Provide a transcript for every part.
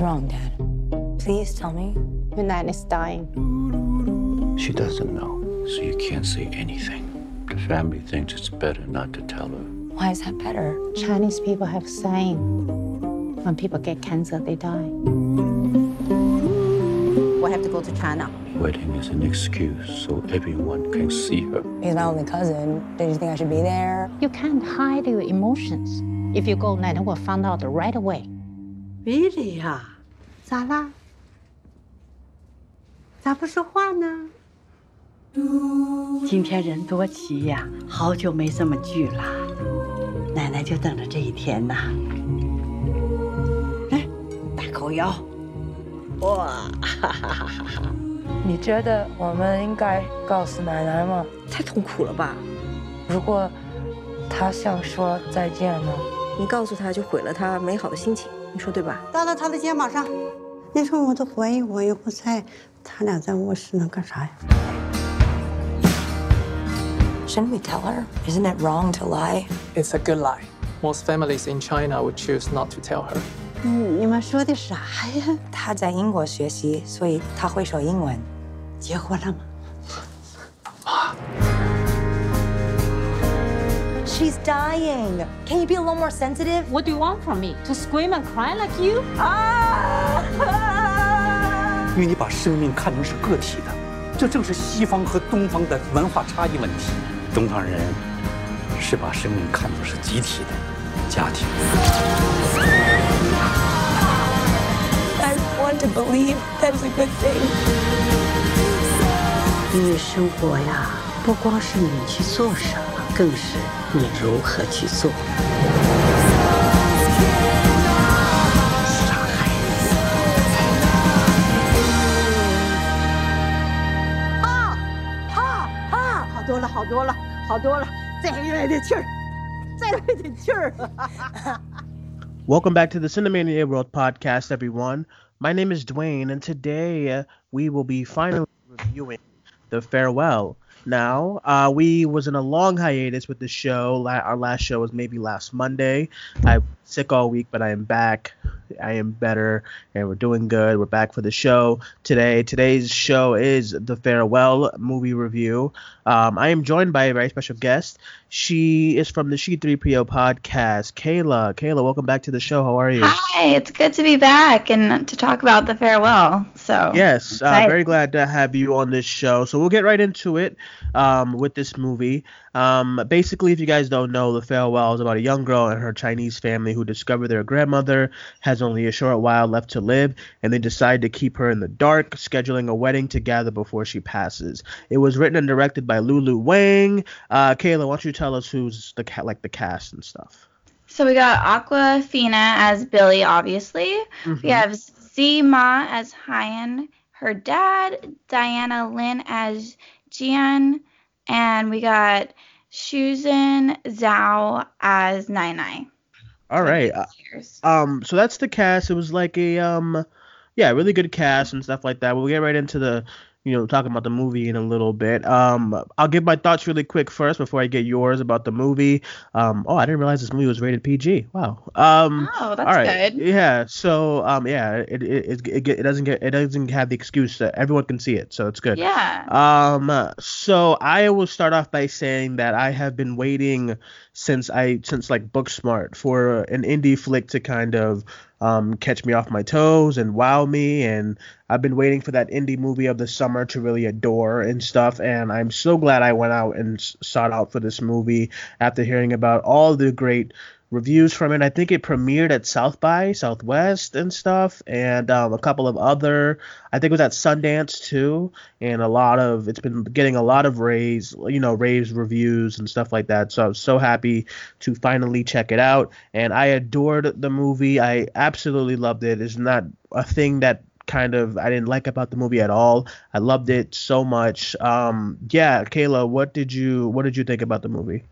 What's wrong, Dad? Please tell me. Your nan is dying. She doesn't know, so you can't say anything. The family thinks it's better not to tell her. Why is that better? Chinese people have saying when people get cancer, they die. We have to go to China. Wedding is an excuse so everyone can see her. He's my only cousin. Did you think I should be there? You can't hide your emotions. If you go, Nana will find out right away. Billy 呀，咋啦？咋不说话呢？今天人多齐呀，好久没这么聚了，奶奶就等着这一天呢。来，大口咬，哇，哈哈哈哈哈！你觉得我们应该告诉奶奶吗？太痛苦了吧？如果她想说再见呢？你告诉她就毁了她美好的心情，你说对吧？搭到他的肩膀上。你说我都怀疑我又不在，他俩在卧室能干啥呀？Shouldn't we tell her? Isn't it wrong to lie? It's a good lie. Most families in China would choose not to tell her. 嗯，你们说的啥呀？他在英国学习，所以他会说英文。结婚了吗？She's dying. Can you be a little more sensitive? What do you want from me? To scream and cry like you? 因为你把生命看成是个体的，这正是西方和东方的文化差异问题。东方人是把生命看作是集体的家庭。 I want to believe that is a good thing. 因为生活呀，不光是你去做什么，更是 Welcome back to the Cinemania World Podcast, everyone. My name is Duane, and today uh, we will be finally reviewing The Farewell, now, uh, we was in a long hiatus with the show. Our last show was maybe last Monday. I'm sick all week, but I am back. I am better, and we're doing good. We're back for the show today. Today's show is The Farewell movie review. Um, I am joined by a very special guest. She is from the She3PO podcast, Kaila. Kaila, welcome back to the show. How are you? Hi, it's good to be back and to talk about the farewell. So Yes, uh, very glad to have you on this show. So we'll get right into it um, with this movie. Um, basically, if you guys don't know, The Farewell is about a young girl and her Chinese family who discover their grandmother has only a short while left to live, and they decide to keep her in the dark, scheduling a wedding together before she passes. It was written and directed by Lulu Wang. Uh, Kaila, why don't you tell us who's the ca- like the cast and stuff? so we got Awkwafina as Billi, obviously. Mhm. We have Tzi Ma as Haiyan, her dad, Diana Lin as Jian, and we got Shuzhen Zhao as Nai Nai. All right. Uh, Um, so that's the cast. It was like a um, yeah, really good cast and stuff like that. We'll get right into the, you know, talking about the movie in a little bit. Um, I'll give my thoughts really quick first before I get yours about the movie. Um, oh, I didn't realize this movie was rated PG. Wow. Um, Oh, that's all right. good. Yeah. So um, yeah, it it, it it it doesn't get it doesn't have the excuse that everyone can see it, so it's good. Yeah. Um, so I will start off by saying that I have been waiting since I since like Booksmart for an indie flick to kind of um catch me off my toes and wow me. And I've been waiting for that indie movie of the summer to really adore and stuff. And I'm so glad I went out and sought out for this movie after hearing about all the great reviews from it. I think it premiered at South by Southwest and stuff, and um, a couple of other. I think it was at Sundance too, and a lot of it's been getting a lot of raves, you know, raves reviews and stuff like that. So I was so happy to finally check it out, and I adored the movie. I absolutely loved it. It's not a thing that kind of I didn't like about the movie at all. I loved it so much. Um, yeah, Kaila, what did you what did you think about the movie?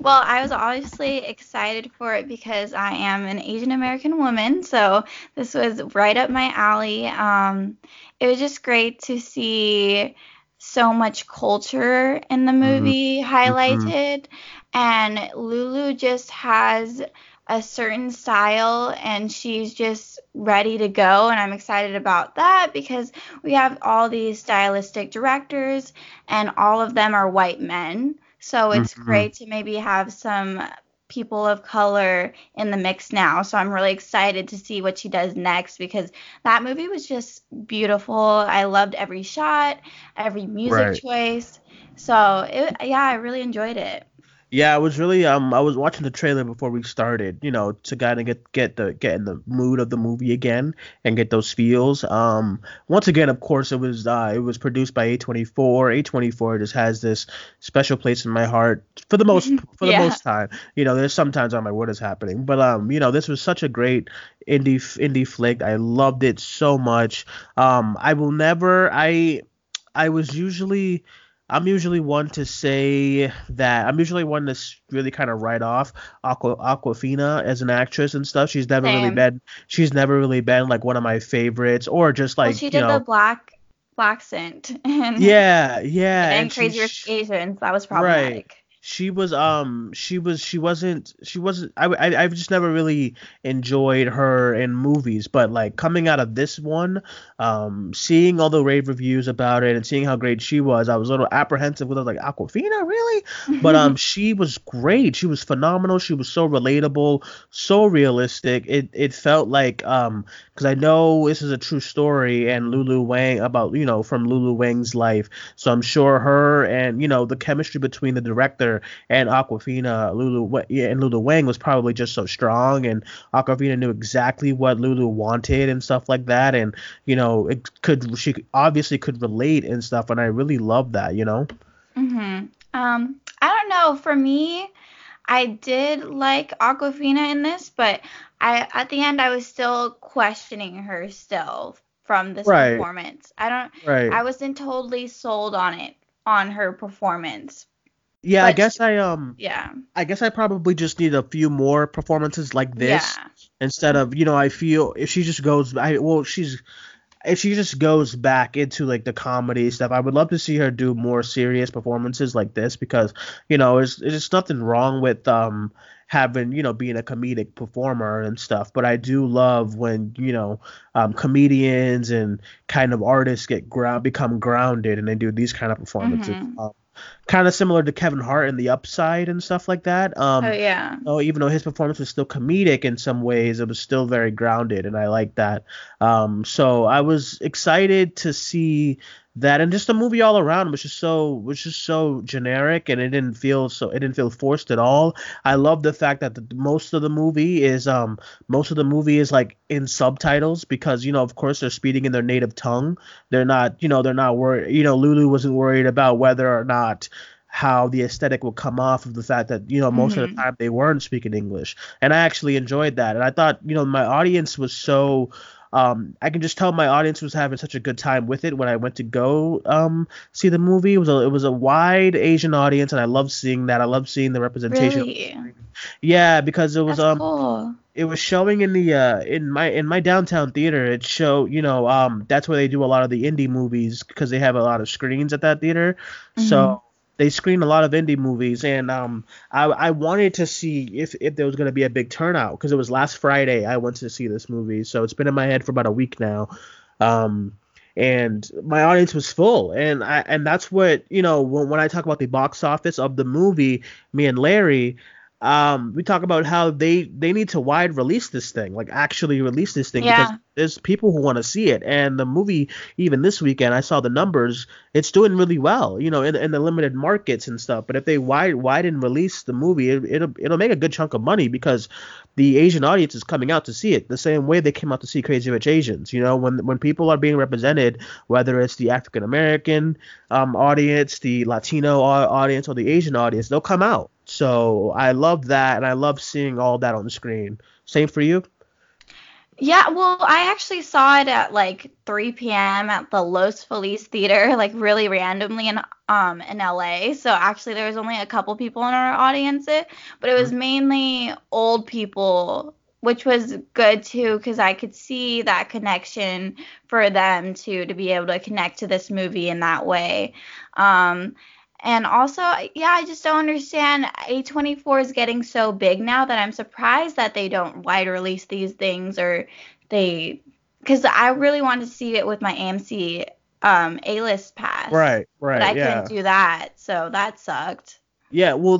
Well, I was obviously excited for it because I am an Asian American woman, so this was right up my alley. Um, it was just great to see so much culture in the movie highlighted, and Lulu just has a certain style and she's just ready to go and I'm excited about that because we have all these stylistic directors and all of them are white men. So it's Mhm. great to maybe have some people of color in the mix now. So I'm really excited to see what she does next because that movie was just beautiful. I loved every shot, every music Right. choice. So it, yeah, I really enjoyed it. Yeah, I was really um I was watching the trailer before we started, you know, to kind of get get the get in the mood of the movie again and get those feels. Um once again, of course, it was uh it was produced by A24. A24 just has this special place in my heart for the most for the Yeah. most time. You know, there's sometimes I'm like what is happening? But um, you know, this was such a great indie indie flick. I loved it so much. Um I will never I I was usually I'm usually one to say that I'm usually one to really kind of write off Aqua, Awkwafina as an actress and stuff. She's never really been she's never really been like one of my favorites or just like well, she you did know the black black scent and yeah yeah and, she- Rich Asians. That was problematic. She was um she was she wasn't she wasn't I, I I've just never really enjoyed her in movies but like coming out of this one um seeing all the rave reviews about it and seeing how great she was I was a little apprehensive with I was like Awkwafina really? But um she was great. She was phenomenal. She was so relatable so realistic. It it felt like um because I know this is a true story and Lulu Wang about you know from Lulu Wang's life. So I'm sure her and you know the chemistry between the director and Awkwafina Lulu yeah, and Lulu Wang was probably just so strong and Awkwafina knew exactly what Lulu wanted and stuff like that and you know it could she obviously could relate and stuff and I really love that you know hmm Um, I don't know. For me, I did like Awkwafina in this, but I at the end I was still questioning her still from this Right. performance. I don't. right I wasn't totally sold on it on her performance. Yeah I guess I um Yeah. I guess I probably just need a few more performances like this Yeah. instead of you know I feel if she just goes I well she's if she just goes back into like the comedy stuff I would love to see her do more serious performances like this because you know there's there's nothing wrong with um having you know being a comedic performer and stuff but I do love when you know um comedians and kind of artists get ground become grounded and they do these kind of performances Mhm. um, kind of similar to Kevin Hart in The Upside and stuff like that um oh yeah. Oh, even though his performance was still comedic in some ways, it was still very grounded, and I like that. Um, so I was excited to see that, and just the movie all around was just so was just so generic, and it didn't feel so it didn't feel forced at all. I love the fact that the, most of the movie is um most of the movie is like in subtitles because you know of course they're speaking in their native tongue. They're not you know they're not worried. You know Lulu wasn't worried about whether or not how the aesthetic would come off of the fact that you know most of the Mhm. time they weren't speaking English, and I actually enjoyed that. And I thought you know my audience was so. Um, I can just tell my audience was having such a good time with it when I went to go um, see the movie. It was a it was a wide Asian audience, and I love seeing that. I love seeing the representation. Really. Yeah, because it was That's um cool. it was showing in the uh in my in my downtown theater it show you know um that's where they do a lot of the indie movies because they have a lot of screens at that theater so they screen a lot of indie movies and um i i wanted to see if if there was going to be a big turnout because it was last friday i went to see this movie so it's been in my head for about a week now. Um and my audience was full and i and that's what you know when, when i talk about the box office of the movie me and larry um we talk about how they they need to wide release this thing like actually release this thing Yeah. because there's people who want to see it. And the movie even this weekend i saw the numbers it's doing really well you know in, in the limited markets and stuff. But if they wide widen release the movie it, it'll it'll make a good chunk of money because the asian audience is coming out to see it the same way they came out to see crazy rich asians you know when when people are being represented whether it's the african american um audience the latino audience or the asian audience they'll come out so i love that and i love seeing all that on the screen same for you Yeah, well, I actually saw it at like 3 p.m. at the Los Feliz Theater, like really randomly in um in LA. So actually, there was only a couple people in our audience, it, but it was mainly old people, which was good too, because I could see that connection for them to to be able to connect to this movie in that way. Um, And also, yeah, I just don't understand. A24 is getting so big now that I'm surprised that they don't wide release these things or they, because I really wanted to see it with my AMC um, A list pass. Right, right. But I yeah. couldn't do that, so that sucked. Yeah, well,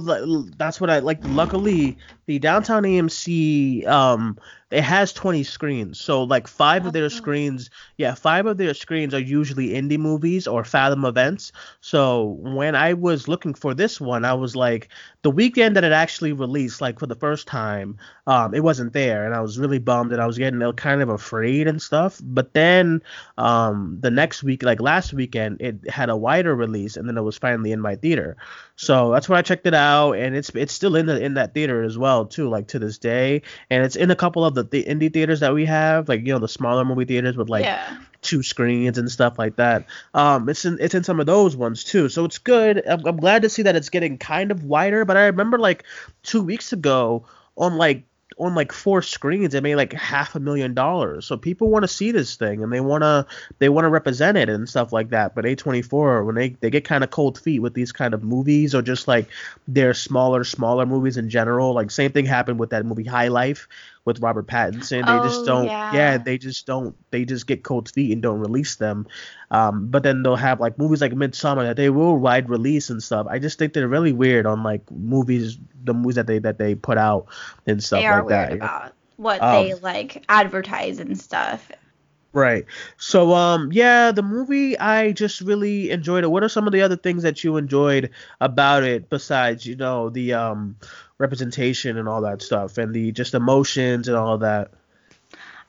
that's what I like. Luckily, the downtown AMC um it has 20 screens, so like five of their screens, yeah, five of their screens are usually indie movies or Fathom events. So when I was looking for this one, I was like, the weekend that it actually released, like for the first time, um, it wasn't there, and I was really bummed, and I was getting kind of afraid and stuff. But then, um, the next week, like last weekend, it had a wider release, and then it was finally in my theater. So that's where I checked it out, and it's it's still in the in that theater as well too, like to this day, and it's in a couple of the, the indie theaters that we have, like you know the smaller movie theaters with like yeah. two screens and stuff like that. Um, it's in it's in some of those ones too, so it's good. I'm, I'm glad to see that it's getting kind of wider, but I remember like two weeks ago on like on like four screens it made like half a million dollars. So people want to see this thing and they want to they want to represent it and stuff like that. But a24 when they they get kind of cold feet with these kind of movies or just like their smaller smaller movies in general like same thing happened with that movie high life with Robert Pattinson. They Oh, just don't. yeah. they just don't. They just get cold feet and don't release them. Um, but then they'll have like movies like Midsommar that they will wide release and stuff. I just think they're really weird on like movies, the movies that they that they put out and stuff they are like weird that. about what Um, they like advertise and stuff. Right. So um yeah, the movie I just really enjoyed it. What are some of the other things that you enjoyed about it besides, you know, the um representation and all that stuff and the just emotions and all that?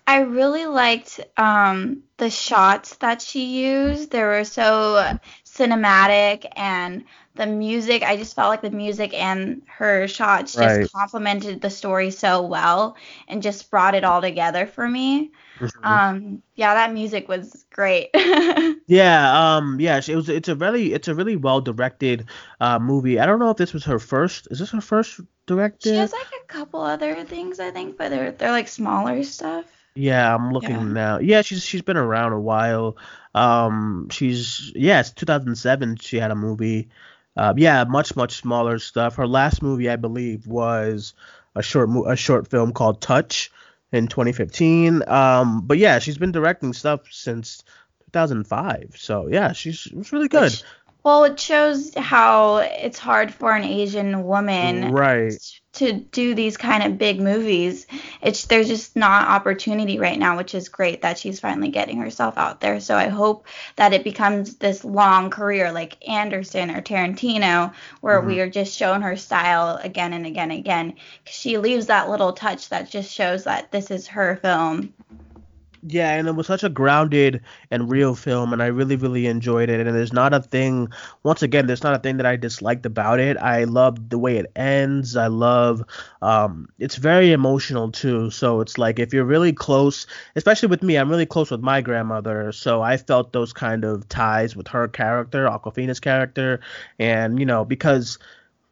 I really liked um, the shots that she used. They were so cinematic, and the music. I just felt like the music and her shots just Right. complemented the story so well, and just brought it all together for me. Mm-hmm. Um, yeah, that music was great. Yeah, um, yeah, it was. It's a really, it's a really well directed uh, movie. I don't know if this was her first. Is this her first directed? she has like a couple other things, I think, but they're they're like smaller stuff. Yeah, I'm looking Yeah. now. Yeah, she's she's been around a while. Um, she's yeah, it's 2007. She had a movie. Uh, yeah, much much smaller stuff. Her last movie, I believe, was a short mo- a short film called Touch in 2015. Um, but yeah, she's been directing stuff since 2005. So yeah, she's it's really good. Well, it shows how it's hard for an Asian woman Right. To do these kind of big movies. It's there's just not opportunity right now, which is great that she's finally getting herself out there. So I hope that it becomes this long career like Anderson or Tarantino, where mm-hmm. we are just showing her style again and again and again. she leaves that little touch that just shows that this is her film. Yeah, and it was such a grounded and real film, and I really, really enjoyed it. And there's not a thing, once again, there's not a thing that I disliked about it. I love the way it ends. I love, um, it's very emotional too. So it's like if you're really close, especially with me, I'm really close with my grandmother. So I felt those kind of ties with her character, Awkwafina's character, and you know because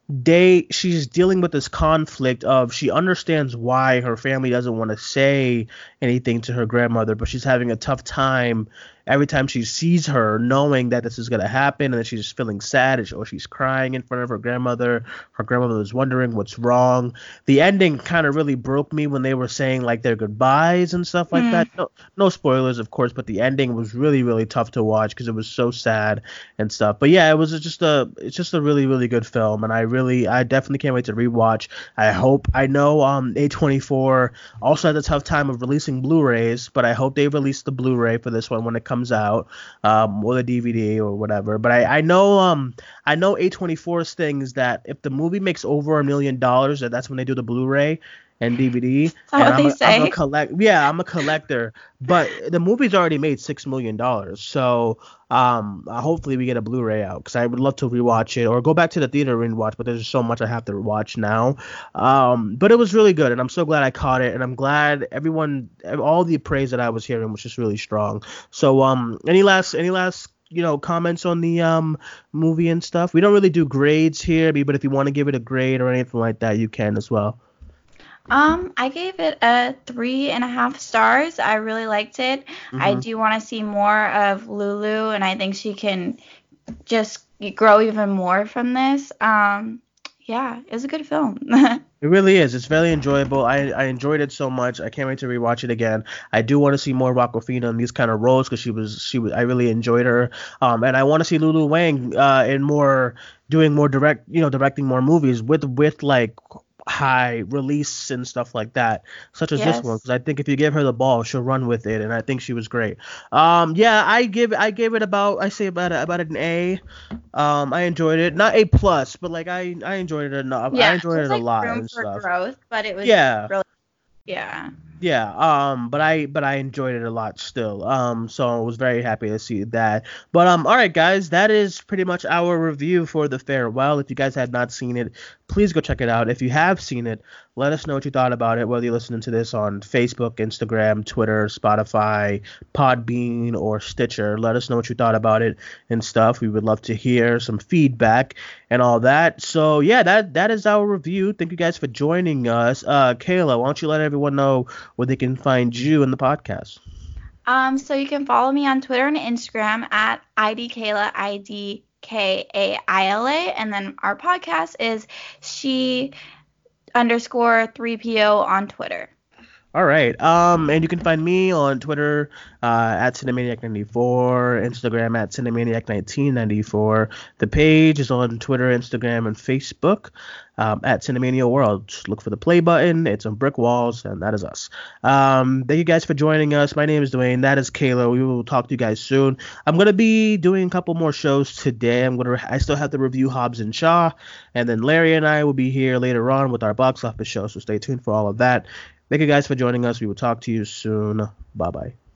they she's dealing with this conflict of she understands why her family doesn't want to say anything to her grandmother but she's having a tough time every time she sees her knowing that this is going to happen and that she's feeling sad or she's crying in front of her grandmother her grandmother is wondering what's wrong. The ending kind of really broke me when they were saying like their goodbyes and stuff like that. No, no spoilers of course but the ending was really really tough to watch because it was so sad and stuff. But yeah it was just a it's just a really really good film and i really i definitely can't wait to rewatch. I hope i know um a24 also had a tough time of releasing blu-rays but i hope they release the blu-ray for this one when it comes out um or the dvd or whatever. But i i know um i know a24's thing is that if the movie makes over a million dollars that that's when they do the blu-ray and DVD. that and what I'm they a, I'm a say? collect. Yeah, I'm a collector. But the movie's already made six million dollars, so um, uh, hopefully we get a Blu-ray out because I would love to rewatch it or go back to the theater and watch. But there's so much I have to watch now. Um, but it was really good, and I'm so glad I caught it, and I'm glad everyone, all the praise that I was hearing was just really strong. So um, any last, any last you know comments on the um movie and stuff we don't really do grades here but if you want to give it a grade or anything like that you can as well Um, I gave it a three and a half stars. I really liked it. I Mhm. do want to see more of Lulu, and I think she can just grow even more from this. Um, yeah, it's a good film. It really is. It's very enjoyable. I, I enjoyed it so much. I can't wait to rewatch it again. I do want to see more Awkwafina in these kind of roles because she was she was I really enjoyed her. Um, and I want to see Lulu Wang uh in more doing more direct you know directing more movies with with like high release and stuff like that, such as Yes. this one. Because I think if you give her the ball, she'll run with it, and I think she was great. Um, yeah, I give I gave it about I say about a, about an A. Um, I enjoyed it, not A plus, but like I I enjoyed it enough. I enjoyed it a like, lot room and for stuff. growth, but it was Yeah. really, yeah. Yeah, um, but I but I enjoyed it a lot still. Um, so I was very happy to see that. But um, all right, guys, that is pretty much our review for the farewell. If you guys had not seen it, please go check it out. If you have seen it, let us know what you thought about it. Whether you're listening to this on Facebook, Instagram, Twitter, Spotify, Podbean, or Stitcher, let us know what you thought about it and stuff. We would love to hear some feedback and all that. So yeah, that that is our review. Thank you guys for joining us. Uh, Kaila, why don't you let everyone know where they can find you in the podcast? Um, so you can follow me on Twitter and Instagram at idkaila, I D K A I L A, and then our podcast is she underscore 3PO on Twitter. All right. Um, and you can find me on Twitter uh, at Cinemaniac94, Instagram at Cinemaniac1994. The page is on Twitter, Instagram, and Facebook um, at Cinemania World. Just look for the play button. It's on brick walls, and that is us. Um, thank you guys for joining us. My name is Duane. That is Kaila. We will talk to you guys soon. I'm gonna be doing a couple more shows today. I'm gonna. I still have to review Hobbs and Shaw, and then Larry and I will be here later on with our box office show. So stay tuned for all of that. Thank you guys for joining us. We will talk to you soon. Bye bye.